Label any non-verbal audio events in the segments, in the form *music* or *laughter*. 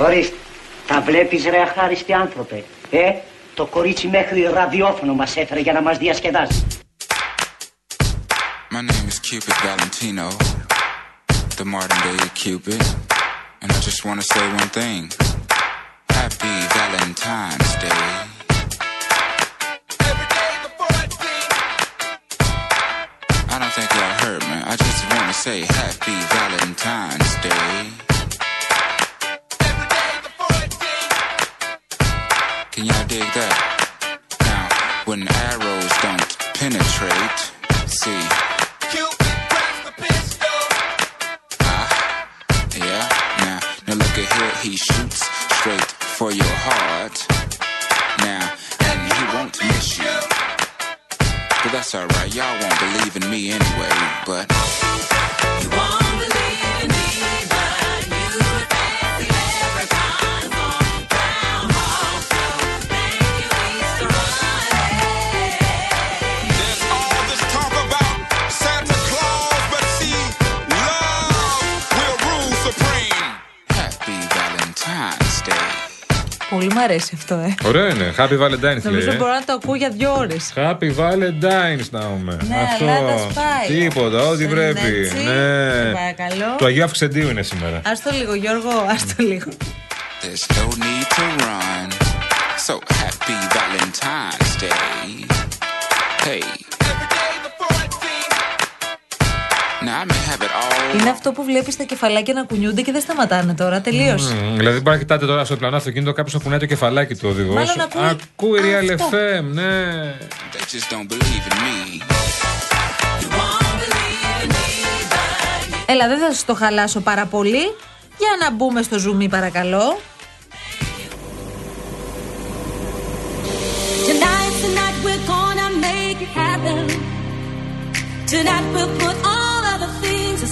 Ορίστε. Τα βλέπεις ρε αχάριστοι άνθρωπε. Ε, το κορίτσι μέχρι ραδιόφωνο μας έφερε για να μας διασκεδάσει. My name is Cupid Valentino, the modern day Cupid, and I just want to say one thing. Happy Valentine's Day. I don't think y'all heard me. I just want to say Happy Valentine's Day. Can y'all dig that? Now, when arrows don't penetrate, see. Cupid grabs the pistol. Ah, yeah. Now, now look at here. He shoots straight for your heart. Now, and he won't miss you. But that's alright. Y'all won't believe in me anyway. But There's Πολύ μου αρέσει αυτό, ε. Ωραίο είναι. Happy Valentine's λέει. Νομίζω ε. μπορώ να το ακούω για δύο ώρες. Happy Valentine's να έχουμε. Ναι, Αυτό. αλλά τα σπάει. Τίποτα, ό,τι Δεν είναι πρέπει. έτσι. Ναι. Σε παρακαλώ. Το Αγίου Αυξεντίου είναι σήμερα. Α το λίγο, Γιώργο, ας το λίγο. There's no need to run. So happy Valentine's Day. Hey. Είναι αυτό που βλέπεις τα κεφαλάκια να κουνιούνται και δεν σταματάνε τώρα. Τελείωσε. Μμμ, Δηλαδή, μπορεί να κοιτάτε τώρα στο πλανό αυτοκίνητο κάποιος να κουνάει το κεφαλάκι του οδηγός. Μάλλον ακούει Ακούει Real αυτό. FM, ναι. They just don't believe in me. Έλα, δεν θα σας το χαλάσω πάρα πολύ. Για να μπούμε στο ζουμί, παρακαλώ. Tonight, tonight we're gonna make it happen. Tonight we'll put all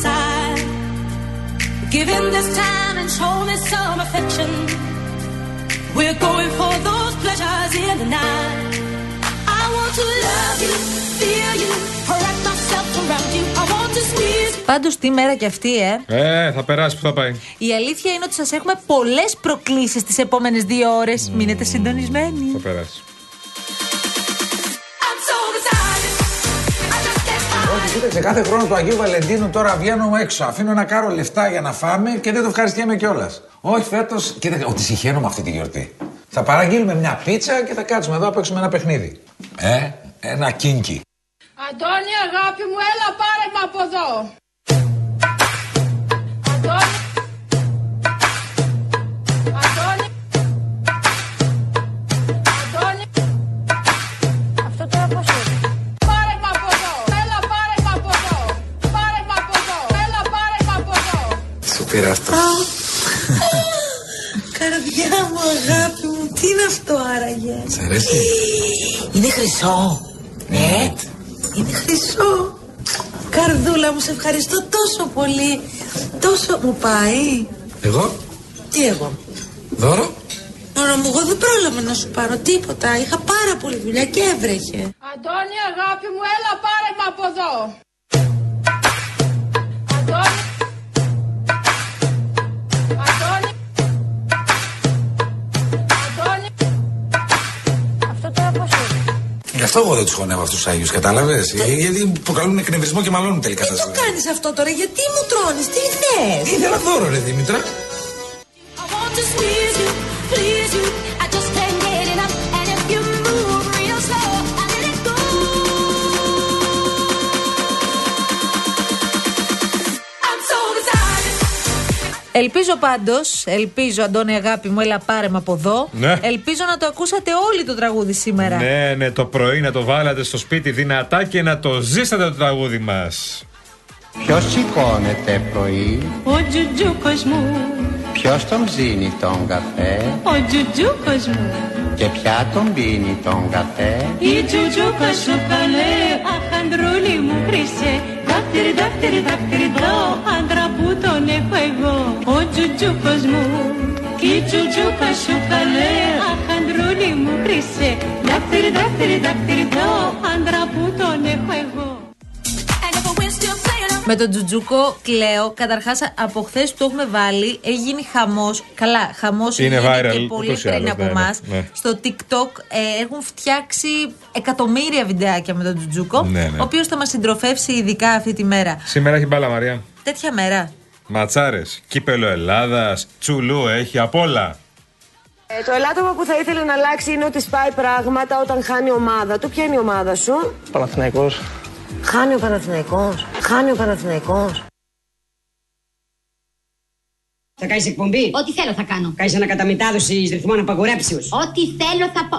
other things aside. Give him this time and show me some affection. We're going for those pleasures in the night. I want to love you, feel you, wrap myself around you. I want to squeeze you. Πάντω, τι μέρα κι αυτή, ε. Ε, θα περάσει, πού θα πάει. Η αλήθεια είναι ότι σα έχουμε πολλέ προκλήσει τι επόμενε δύο ώρε. Μείνετε συντονισμένοι. Θα περάσει. Can't Όχι, κοίταξε, κάθε χρόνο του Αγίου Βαλεντίνου τώρα βγαίνω έξω. Αφήνω να κάρω λεφτά για να φάμε και δεν το ευχαριστιέμαι κιόλας. Όχι, φέτος, κοίταξε, ότι συγχαίρομαι αυτή τη γιορτή. Θα παραγγείλουμε μια πίτσα και θα κάτσουμε εδώ να παίξουμε ένα παιχνίδι. Ε, ένα κίνκι. Αντώνη αγάπη μου έλα πάρε με από εδώ χρυσό. Ναι, είναι χρυσό. Καρδούλα μου, σε ευχαριστώ τόσο πολύ. Τόσο μου πάει. Εγώ, Τι εγώ; δώρο; Μόνο μου, εγώ δεν πρόλαβα να σου πάρω τίποτα. Είχα πάρα πολύ δουλειά και έβρεχε. Αντώνη αγάπη μου έλα πάρε με από εδώ Γι' αυτό εγώ δεν τους χωνεύω αυτούς τους Άγιους, κατάλαβες; Γιατί προκαλούν εκνευρισμό και μαλώνουν τελικά Τι τα το ζώα. κάνεις αυτό τώρα, γιατί μου τρώνεις, τι θες; Ήθελα δώρο, ρε Δήμητρα. I want to Ελπίζω πάντως, ελπίζω Αντώνη αγάπη μου, έλα πάρε με από εδώ. Ναι. Ελπίζω να το ακούσατε όλοι το τραγούδι σήμερα. Ναι, ναι, το πρωί να το βάλατε στο σπίτι δυνατά και να το ζήσατε το τραγούδι μας. Ποιος σηκώνεται πρωί, Ο τζουτζούκος μου, ποιος τον ψήνει τον καφέ; Ο τζουτζούκος μου. και ποια τον πίνει τον καφέ; Η τζουτζούκα σου καλέ, αχαντρούλη μου χρυσέ. Δάκτυρι, δάκτυρι, δάκτυρι, δω, άντρα που τον έχω εγώ. Ο τζουτζούκος μου, η τζουτζούκα σου καλέ, αχαντρούλη μου χρυσέ. Δάκτυρι, δάκτυρι, δάκτυρι, δω, άντρα που τον έχω εγώ. Με τον Τζουτζούκο κλαίω. Καταρχάς, από χθες που το έχουμε βάλει, έχει γίνει χαμός. Καλά, χαμός Είναι έγινε viral, και πολύ ούτως ή πριν άλλως, από ναι, εμάς. ναι, ναι. Στο TikTok ε, έχουν φτιάξει εκατομμύρια βιντεάκια με τον Τζουτζούκο. Ναι, ναι. Ο οποίος θα μας συντροφεύσει ειδικά αυτή τη μέρα. Σήμερα έχει μπάλα, Μαρία. Τέτοια μέρα. Ματσάρες, κύπελο Ελλάδας, τσουλού έχει απ' όλα. Ε, το ελάττωμα που θα ήθελε να αλλάξει είναι ότι σπάει πράγματα όταν χάνει ομάδα του. Ποια είναι η ομάδα σου; Παναθηναϊκός. Χάνει ο Παναθηναϊκός. Χάνει ο Παναθηναϊκός. Θα κάνεις εκπομπή; Ό,τι θέλω θα κάνω. Κάνεις ανακαταμετάδοση ρυθμών απαγορέψεως; Ό,τι θέλω θα πω.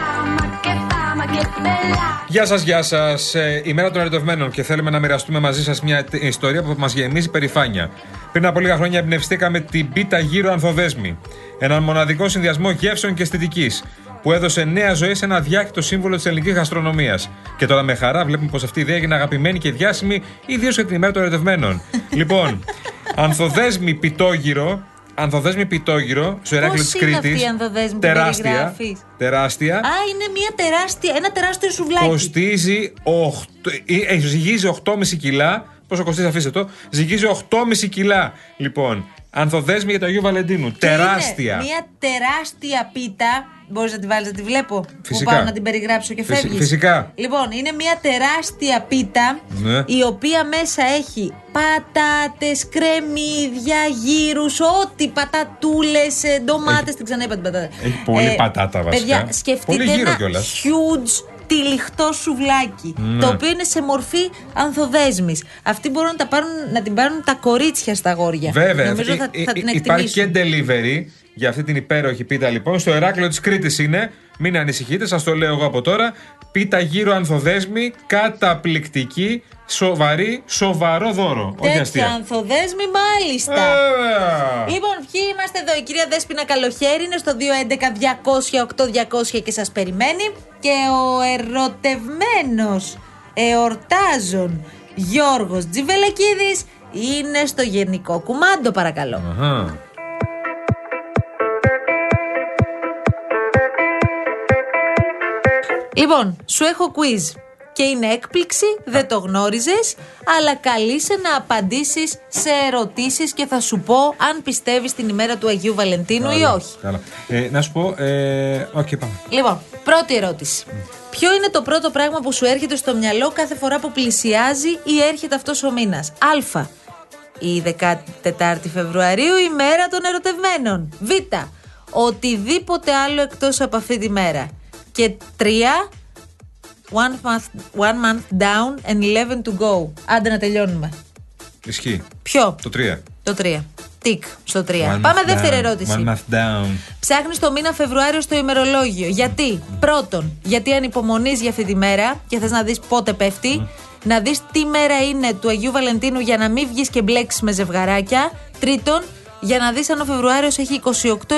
Γεια σας, γεια σας. Ε, ημέρα των ερωτευμένων και θέλουμε να μοιραστούμε μαζί σας μια τε- ιστορία που μας γεμίζει περηφάνεια. Πριν από λίγα χρόνια εμπνευστήκαμε την πίτα γύρω ανθοδέσμη. Έναν μοναδικό συνδυασμό γεύσεων και αισθητικής που έδωσε νέα ζωή σε ένα διάχυτο σύμβολο της ελληνικής γαστρονομίας. Και τώρα με χαρά βλέπουμε πως αυτή η ιδέα έγινε αγαπημένη και διάσημη, ιδίως για την ημέρα των ερωτευμένων. λοιπόν, *laughs* ανθοδέσμη πιτόγυρο. Ανθοδέσμη πιτόγυρο στο Εράκλειο Πώς της είναι Κρήτης. αυτή η ανθοδέσμη, την Τεράστια. περιγράφεις; Τεράστια. Α, είναι μια τεράστια, ένα τεράστιο σουβλάκι. Κοστίζει 8, ε, ε, ζυγίζει 8,5 κιλά. Πόσο κοστίζει, αφήστε το. Ζυγίζει 8,5 κιλά. Λοιπόν, ανθοδέσμη για το Αγίου Βαλεντίνου. Και Τεράστια. Είναι μια τεράστια πίτα. Μπορείς να τη βάλεις να τη βλέπω. Φυσικά. Που πάω να την περιγράψω και Φυσι- φεύγεις. φυσικά. Λοιπόν, είναι μια τεράστια πίτα Ναι. η οποία μέσα έχει πατάτες, κρεμμύδια, γύρους, ό,τι πατατούλες, ντομάτες. Την ξαναείπα την πατάτα. Έχει πολύ πατάτα βασικά. Ε, Παιδιά, σκεφτείτε Πολύ γύρο ένα κιόλας. huge τυλιχτό σουβλάκι. Ναι. Το οποίο είναι σε μορφή ανθοδέσμης. Αυτοί μπορούν να, τα πάρουν, να την πάρουν τα κορίτσια στα αγόρια. Βέβαια, Νομίζω ε, θα, ε, θα ε, την υπάρχει και εκτιμήσουν. delivery για αυτή την υπέροχη πίτα λοιπόν. Στο Εράκλειο της Κρήτης είναι. Μην ανησυχείτε, σας το λέω εγώ από τώρα. Πίτα γύρω ανθοδέσμη, καταπληκτική, σοβαρή, σοβαρό δώρο. Όχι Τέτοια αστεία. ανθοδέσμη, μάλιστα. Βέβαια. Λοιπόν, ποιοι είμαστε εδώ; Η κυρία Δέσποινα Καλοχέρη είναι στο 211-200-8200 και σας περιμένει. Και ο ερωτευμένος, εορτάζων Γιώργος Τζιβελεκίδης είναι στο γενικό κουμάντο, παρακαλώ. Αχα. Λοιπόν, σου έχω quiz. Και είναι έκπληξη, δεν το γνώριζες, αλλά καλείσαι να απαντήσεις σε ερωτήσεις και θα σου πω αν πιστεύεις την ημέρα του Αγίου Βαλεντίνου ή Καλά, όχι. Καλά. Ε, να σου πω. Ε, οκ, πάμε. Λοιπόν, πρώτη ερώτηση. Ποιο είναι το πρώτο πράγμα που σου έρχεται στο μυαλό κάθε φορά που πλησιάζει ή έρχεται αυτός ο μήνας; Α. Η 14η Φεβρουαρίου, η μέρα των ερωτευμένων. Β. Οτιδήποτε άλλο εκτός από αυτή τη μέρα. Και 3. One month, one month down and 11 to go. Άντε να τελειώνουμε. Ισχύει. Ποιο; Το 3. Το 3. Τικ στο 3. Πάμε δεύτερη ερώτηση. One month down. Ψάχνεις το μήνα Φεβρουάριο στο ημερολόγιο. Γιατί, πρώτον, γιατί ανυπομονεί για αυτή τη μέρα και θες να δεις πότε πέφτει. Να δεις τι μέρα είναι του Αγίου Βαλεντίνου για να μην βγεις και μπλέξεις με ζευγαράκια. Τρίτον, για να δεις αν ο Φεβρουάριος έχει 28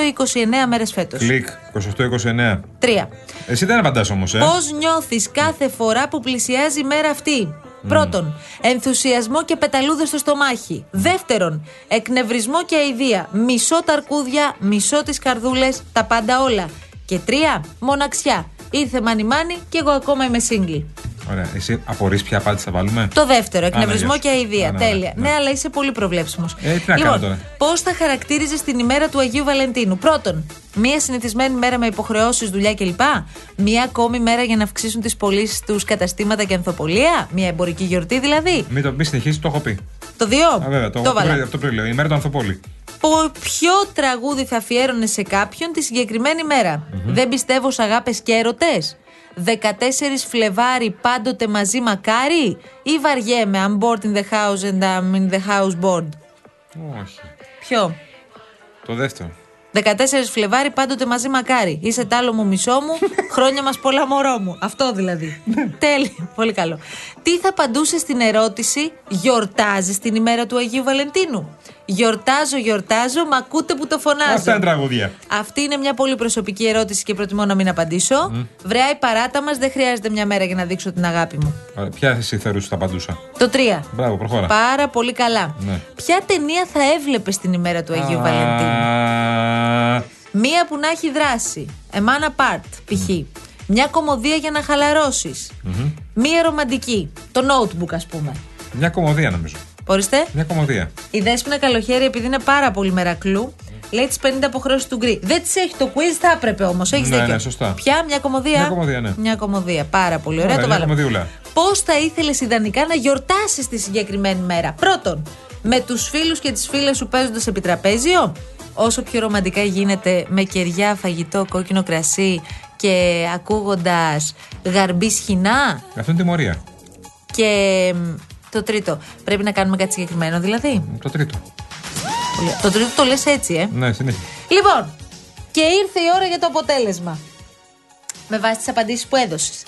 ή 29 μέρες φέτος. Κλικ. 28-29. Τρία. Εσύ δεν απαντάς όμως, ε. Πώς νιώθεις κάθε φορά που πλησιάζει η μέρα αυτή; Πρώτον, ενθουσιασμό και πεταλούδες στο στομάχι. Δεύτερον, εκνευρισμό και αηδία. Μισό τα αρκούδια, μισό τις καρδούλες, τα πάντα όλα. Και τρία, μοναξιά. Ήρθε μάνι μάνι και εγώ ακόμα είμαι single. Ωραία. Εσύ απορρεί ποια απάντηση θα βάλουμε; Το δεύτερο, Α, εκνευρισμό ναι, και γεια σου. αηδία. Α, ναι, Τέλεια. ναι, Ναι, αλλά είσαι πολύ προβλέψιμος. Ε, τι να κάνω τώρα; Πώς θα χαρακτήριζες την ημέρα του Αγίου Βαλεντίνου; Πρώτον, μία συνηθισμένη μέρα με υποχρεώσεις, δουλειά κλπ. Μία ακόμη μέρα για να αυξήσουν τις πωλήσεις τους καταστήματα και ανθοπολία; Μία εμπορική γιορτή δηλαδή; Μην το πει συνεχίσεις, το έχω πει. Το δύο; Α, βέβαια, το, το αυτό, βάλα. πριν- αυτό πριν λέω. Η μέρα του Ανθοπόλη. Πο- Ποιο τραγούδι θα αφιέρωνε σε κάποιον τη συγκεκριμένη μέρα; Δεν πιστεύω σε αγάπες και έρωτες. 14 Φλεβάρι πάντοτε μαζί μακάρι ή βαριέμαι I'm bored in the house and I'm in the house bored. Όχι. Ποιο; Το δεύτερο. 14 Φλεβάρι πάντοτε μαζί μακάρι. Είσαι τάλο μου μισό μου, *laughs* χρόνια μας πολλά μωρό μου. Αυτό δηλαδή. Τέλειο. Πολύ καλό. Τι θα απαντούσε στην ερώτηση Γιορτάζεις την ημέρα του Αγίου Βαλεντίνου. Γιορτάζω, γιορτάζω, μα ακούτε που το φωνάζω. Αυτά είναι τραγούδια. Αυτή είναι μια πολύ προσωπική ερώτηση και προτιμώ να μην απαντήσω. Μμ. Βρεά η παράτα μας, δεν χρειάζεται μια μέρα για να δείξω την αγάπη μου. Ωραία, Ποια εσύ θεωρούσε θα απαντούσα; Το 3. Μπράβο, προχώρα. Πάρα πολύ καλά. Ναι. Ποια ταινία θα έβλεπε την ημέρα του Αγίου Βαλεντίνου; Α, Μία που να έχει δράση. A man apart, π.χ. Μια κομμωδία για να χαλαρώσεις. μμμ. Μία ρομαντική. Το notebook, ας πούμε. Μια κομμωδία νομίζω. Ορίστε. Μια κομμωδία. Η Δέσποινα Καλοχέρη, επειδή είναι πάρα πολύ μερακλού, λέει τι 50 αποχρεώσει του γκρι. Δεν τι έχει το quiz, θα έπρεπε όμως. Έχεις Ναι, δίκιο. ναι, σωστά. Ποια, μια κομμωδία. Μια κομμωδία, ναι. Μια κομμωδία. Πάρα πολύ ωραία, Ωραία, το μια βάλαμε. κομμωδιούλα. Πώς θα ήθελες ιδανικά να γιορτάσεις τη συγκεκριμένη μέρα; Πρώτον, με τους φίλους και τις φίλες σου παίζοντας επί τραπέζιο; Όσο πιο ρομαντικά γίνεται με κεριά, φαγητό, κόκκινο κρασί και ακούγοντας γαρμπή σχοινά; Αυτό είναι τιμωρία. Και μ, το τρίτο, πρέπει να κάνουμε κάτι συγκεκριμένο δηλαδή; Το τρίτο. Πολύ- Το τρίτο το λες έτσι, ε; Ναι, συνέχεια. Λοιπόν, και ήρθε η ώρα για το αποτέλεσμα. Με βάση τις απαντήσεις που έδωσες.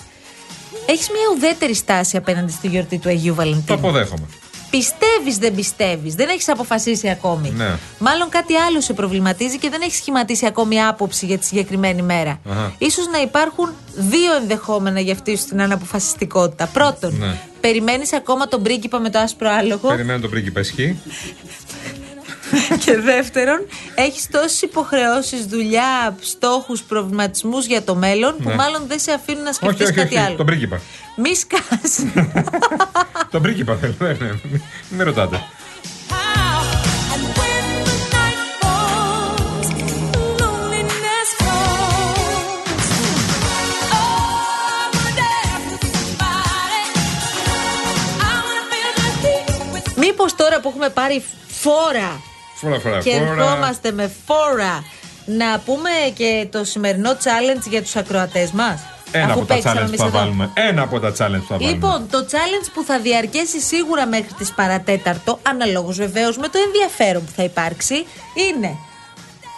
Έχεις μια ουδέτερη στάση απέναντι στη γιορτή του Αγίου Το Βαλεντίνου. αποδέχομαι. Πιστεύεις, δεν πιστεύεις, δεν έχεις αποφασίσει ακόμη; Ναι. Μάλλον κάτι άλλο σε προβληματίζει και δεν έχεις σχηματίσει ακόμη άποψη για τη συγκεκριμένη μέρα. Αχα. Ίσως να υπάρχουν δύο ενδεχόμενα για αυτή σου την αναποφασιστικότητα. Πρώτον, Ναι. Περιμένεις ακόμα τον πρίγκιπα με το άσπρο άλογο; Περιμένω τον πρίγκιπα ισχύει. Και δεύτερον, έχεις τόσες υποχρεώσεις, δουλειά, στόχους, προβληματισμούς για το μέλλον που Ναι. μάλλον δεν σε αφήνουν να όχι, σκεφτείς όχι, κάτι όχι. άλλο. Τον πρίγκιπα. Μη σκάς. *laughs* Τον πρίγκιπα θέλω. Ναι, ναι. Μην με ρωτάτε. Τώρα που έχουμε πάρει φόρα Φορά, φορά, και φορά. ερχόμαστε με φόρα να πούμε και το σημερινό challenge για τους ακροατές μας. Ένα Αφού από τα παίξαμε challenge εμείς που θα εδώ. βάλουμε. Ένα από τα challenge που θα βάλουμε. Λοιπόν, το challenge που θα διαρκέσει σίγουρα μέχρι τις παρατέταρτο, αναλόγως βεβαίως με το ενδιαφέρον που θα υπάρξει, είναι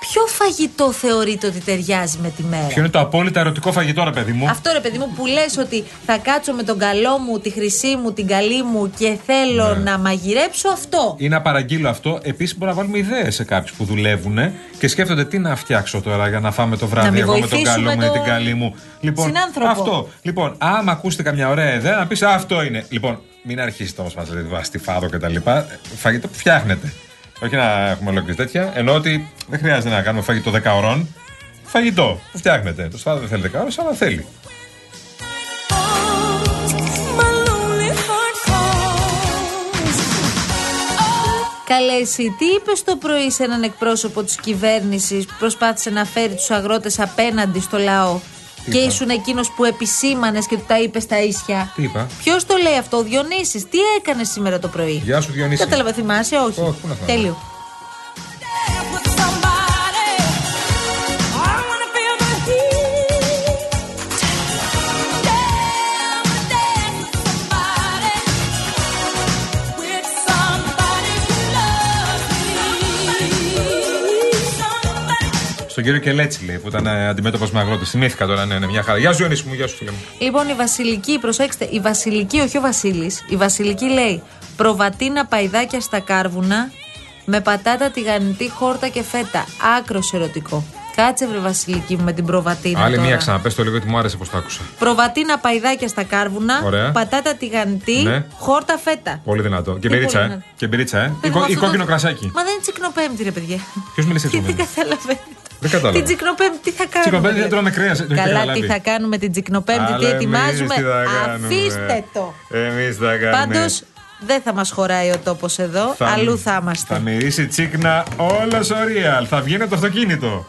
ποιο φαγητό θεωρείτε ότι ταιριάζει με τη μέρα; Ποιο είναι το απόλυτα ερωτικό φαγητό, ρε παιδί μου; Αυτό ρε παιδί μου που λες ότι θα κάτσω με τον καλό μου, τη χρυσή μου, την καλή μου και θέλω Ναι. να μαγειρέψω αυτό. Ή να παραγγείλω αυτό. Επίσης, μπορούμε να βάλουμε ιδέες σε κάποιους που δουλεύουν και σκέφτονται τι να φτιάξω τώρα για να φάμε το βράδυ. Να μην εγώ με τον βοηθήσουμε καλό μου ή το την καλή μου. Λοιπόν, συνάνθρωπο. αυτό. Λοιπόν, άμα ακούστηκα μια ωραία ιδέα, να πεις Αυτό είναι. Λοιπόν, μην αρχίσετε όμως μα λέτε βάση φάδο κτλ. Φαγητό που φτιάχνετε. Όχι να έχουμε ολόκληρη τέτοια. Ενώ ότι δεν χρειάζεται να κάνουμε φαγητό 10 ώρων. Φαγητό που φτιάχνετε. Το σφάδο δεν θέλει 10 ώρε, αλλά θέλει. Καλέ, εσύ τι είπες το πρωί σε έναν εκπρόσωπο της κυβέρνησης που προσπάθησε να φέρει τους αγρότες απέναντι στο λαό; Τι και είπα; ήσουν εκείνος που επισήμανες και του τα είπες στα ίσια. Τι είπα; Ποιος το λέει αυτό, ο Διονύσης, τι έκανες σήμερα το πρωί; Γεια σου, Διονύση. Κατάλαβα, θυμάσαι, όχι. Όχι, πού να θυμάμαι. Τέλειο. Κύριο Κελέτσι λέει που ήταν ε, αντιμέτωπος με αγρότες. Θυμήθηκα τώρα, ναι, ναι, μια χαρά. Γεια σου, Διονύση μου, γεια σου, φίλε μου. Λοιπόν, η Βασιλική, προσέξτε, η Βασιλική, όχι ο Βασίλης, η Βασιλική λέει προβατίνα παϊδάκια στα κάρβουνα με πατάτα τηγανιτή, χόρτα και φέτα. Άκρος ερωτικό. Κάτσε βρε Βασιλική μου με την προβατίνα. Άλλη τώρα. μία ξαναπες το λίγο γιατί μου άρεσε πώ το άκουσα. Προβατίνα παϊδάκια στα κάρβουνα, Ωραία. πατάτα τηγανιτή, Ναι. χόρτα φέτα. Πολύ δυνατό. Και Τι μπυρίτσα, πολύ ε. δυνατό. Και μπυρίτσα, ε. Ή, Παιδί κο- μου, ή αυτό το- κόκκινο κρασάκι. Μα δεν είναι τσικνοπέμπτη, ρε παιδιά. Ποιος μίλησε *laughs* Τι έτσι δεν καταλαβαίνω. Δεν κατάλαβα. Την τσικνοπέμπτη τι θα κάνουμε. Τσικνοπέμπτη δεν ρε. τρώμε κρέας, δεν έχετε Καλά, καταλάβει. τι θα κάνουμε την τσικνοπέμπτη, τι Αλλά ετοιμάζουμε; εμείς τι θα κάνουμε. Αφήστε το. Εμείς θα κάνουμε. Πάντως δεν θα μας χωράει ο τόπος εδώ. Αλλού θα είμαστε. Θα μυρίσει τσίκνα όλος ο Real. Θα βγαίνει από το αυτοκίνητο.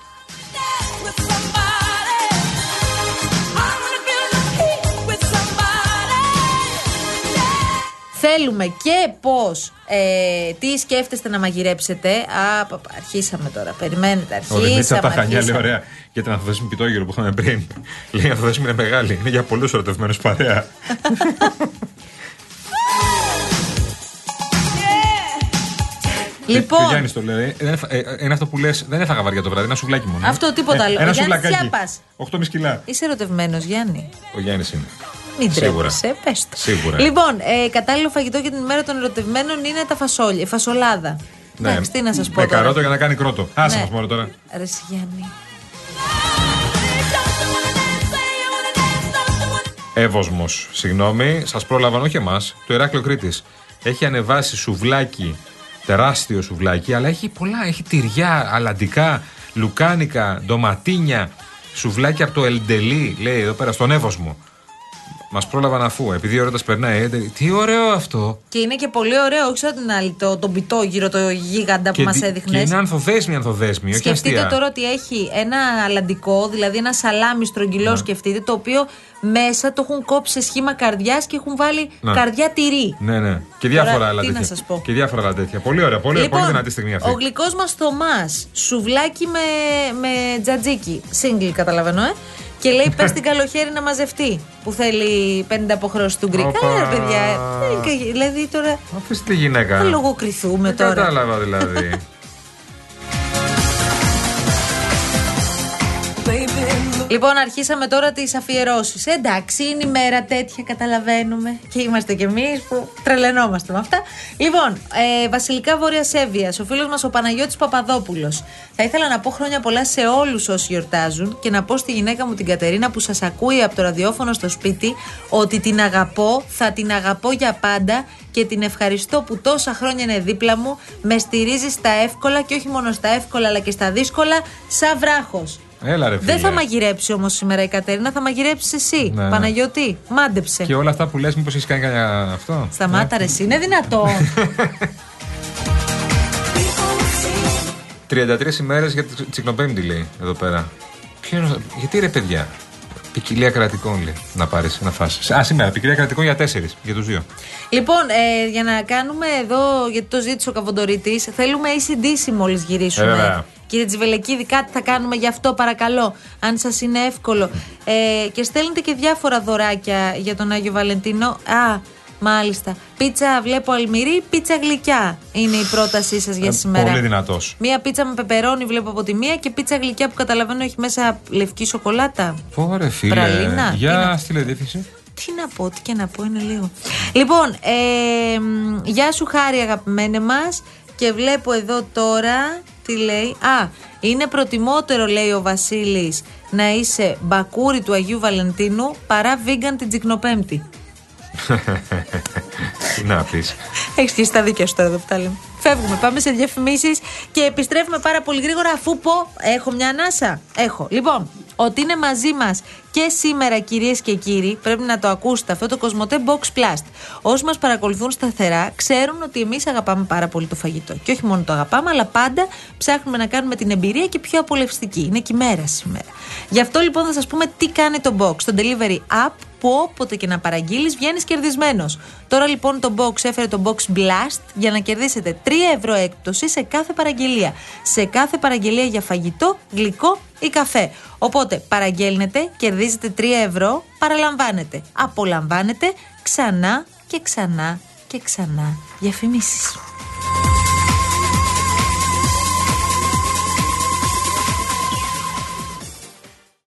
Θέλουμε και πώς, ε, τι σκέφτεστε να μαγειρέψετε. Α, πα, πα, αρχίσαμε τώρα. Περιμένετε, Ο αρχίσαμε. Δημήτρη από τα Χανιά λέει: αρχίσαμε. Ωραία, για την ανθοδέσμη πιτόγυρο που είχαμε πριν. Λέει: Η ανθοδέσμη είναι μεγάλη. Είναι για πολλούς ερωτευμένους παρέα. *laughs* Λοιπόν. Και ο Γιάννης το λέει. δεν έφα- ε, Είναι αυτό που λες: Δεν έφαγα βαριά το βράδυ, ένα σουβλάκι μόνο. Αυτό, τίποτα άλλο. Ε, Ένα Ο Γιάννης σουβλακάκι. Τσιάπας. 8,5 κιλά. Είσαι ερωτευμένος, Γιάννη. Ο Γιάννης είναι. Μην Σίγουρα. τρέπεσαι, πες το. Σίγουρα. Λοιπόν, ε, κατάλληλο φαγητό για την ημέρα των ερωτευμένων είναι τα φασόλια, η φασολάδα. Ναι. Εντάξει, τι να σας πω. Με τώρα. καρότο για να κάνει κρότο. Άσε Ναι. μας μόνο τώρα. Ρε εσύ, Γιάννη. Εύωσμος, συγγνώμη, σας πρόλαβαν όχι εμάς, το Ηράκλειο Κρήτης. Έχει ανεβάσει σουβλάκι, τεράστιο σουβλάκι, αλλά έχει πολλά. Έχει τυριά, αλαντικά, λουκάνικα, ντοματίνια, σουβλάκι από το Ελντελή, λέει εδώ πέρα, στον Εύωσμο. Μας πρόλαβαν αφού, επειδή ο έρωτα περνάει. ε, Τι ωραίο αυτό. Και είναι και πολύ ωραίο, όχι σαν την άλλη, το, τον πιτόγυρο, το γίγαντα που Και μας δι- έδειχνες. Και είναι ανθοδέσμη, ανθοδέσμη, όχι Σκεφτείτε αστεία. τώρα ότι έχει ένα αλαντικό, δηλαδή ένα σαλάμι στρογγυλό, Ναι. σκεφτείτε, το οποίο μέσα το έχουν κόψει σε σχήμα καρδιάς και έχουν βάλει Ναι. καρδιά τυρί. Ναι, ναι. Και διάφορα Τώρα, άλλα τι να τέτοια. σας πω. Και διάφορα άλλα τέτοια. Πολύ ωραία, πολύ, πολύ δυνατή στιγμή αυτή. ο γλυκός μας Θωμάς, σουβλάκι με, με τζατζίκι. Σύγκλι, καταλαβαίνω, ε. Και λέει: Πες την καλοχέρι να μαζευτεί. Που θέλει 50 αποχρώσεις του γκρι. Οπα. Καλά, ρε παιδιά. ε, και- Δηλαδή τώρα. Αφήστε τη γυναίκα. Θα λογοκριθούμε Δεν τώρα. κατάλαβα δηλαδή. Λοιπόν, αρχίσαμε τώρα τις αφιερώσεις. Εντάξει, είναι η μέρα τέτοια, καταλαβαίνουμε. Και είμαστε κι εμείς που τρελαινόμαστε με αυτά. Λοιπόν, ε, Βασιλικά Βόρεια Σέβειας, ο φίλος μας ο Παναγιώτης Παπαδόπουλος. Θα ήθελα να πω χρόνια πολλά σε όλους όσοι γιορτάζουν και να πω στη γυναίκα μου την Κατερίνα που σας ακούει από το ραδιόφωνο στο σπίτι ότι την αγαπώ, θα την αγαπώ για πάντα και την ευχαριστώ που τόσα χρόνια είναι δίπλα μου, με στηρίζει στα εύκολα και όχι μόνο στα εύκολα αλλά και στα δύσκολα, σαν βράχος. Έλα ρε φίλε. Δεν θα μαγειρέψει όμως σήμερα η Κατερίνα, θα μαγειρέψεις εσύ. Ναι. Παναγιώτη, μάντεψε. Και όλα αυτά που λες μήπως έχεις κάνει κανένα αυτό; Σταμάτα ρε, εσύ, είναι δυνατό. *laughs* 33 ημέρες για τη Τσικνοπέμπτη λέει εδώ πέρα. Ποιο είναι, γιατί ρε παιδιά. Ποικιλία κρατικών λέει να πάρεις, να φάσεις. Α, σήμερα, ποικιλία κρατικών για τέσσερις, για τους δύο. λοιπόν, ε, για να κάνουμε εδώ, γιατί το ζήτησε ο Καβοντορίτης, θέλουμε ACDC μόλις γυρίσουμε. Ε, βέβαια. Κύριε Τζιβελεκίδη, κάτι θα κάνουμε γι' αυτό, παρακαλώ. Αν σας είναι εύκολο. Ε, και στέλνετε και διάφορα δωράκια για τον Άγιο Βαλεντίνο. Α, μάλιστα. Πίτσα, βλέπω αλμυρί, πίτσα γλυκιά είναι η πρότασή σας για Ε, σήμερα. Πολύ δυνατός. Μία πίτσα με πεπερώνι βλέπω από τη μία και πίτσα γλυκιά που καταλαβαίνω έχει μέσα λευκή σοκολάτα. Πόρε φίλε. Πραλίνα, τι Για να- στείλε διεύθυνση. Τι να πω, τι και να πω, είναι λίγο. Λοιπόν, ε, μ, γεια σου Χάρη αγαπημένε μας και βλέπω εδώ τώρα, τι λέει, α, είναι προτιμότερο λέει ο Βασίλης να είσαι μπακούρι του Αγίου Βαλεντίνου παρά vegan την Τζικνοπέμπτη. Τι να πεις. Έχεις και στα δίκαια σου τώρα εδώ που τα λέμε. Φεύγουμε, πάμε σε διαφημίσεις και επιστρέφουμε πάρα πολύ γρήγορα αφού πω. Έχω μια ανάσα. Έχω. Λοιπόν, ότι είναι μαζί μας και σήμερα, κυρίες και κύριοι, πρέπει να το ακούσετε αυτό το Κοσμοτέ Box Blast. Όσοι μας παρακολουθούν σταθερά, ξέρουν ότι εμείς αγαπάμε πάρα πολύ το φαγητό. Και όχι μόνο το αγαπάμε, αλλά πάντα ψάχνουμε να κάνουμε την εμπειρία και πιο απολαυστική. Είναι και η μέρα σήμερα. Γι' αυτό λοιπόν θα σας πούμε τι κάνει το Box, το delivery app που όποτε και να παραγγείλεις βγαίνεις κερδισμένος. Τώρα λοιπόν το Box έφερε το Box Blast για να κερδίσετε 3 ευρώ έκπτωση σε κάθε παραγγελία. Σε κάθε παραγγελία για φαγητό, γλυκό ή καφέ. Οπότε παραγγέλνετε, κερδίζετε 3 ευρώ, παραλαμβάνετε. Απολαμβάνετε ξανά και ξανά και ξανά διαφημίσεις.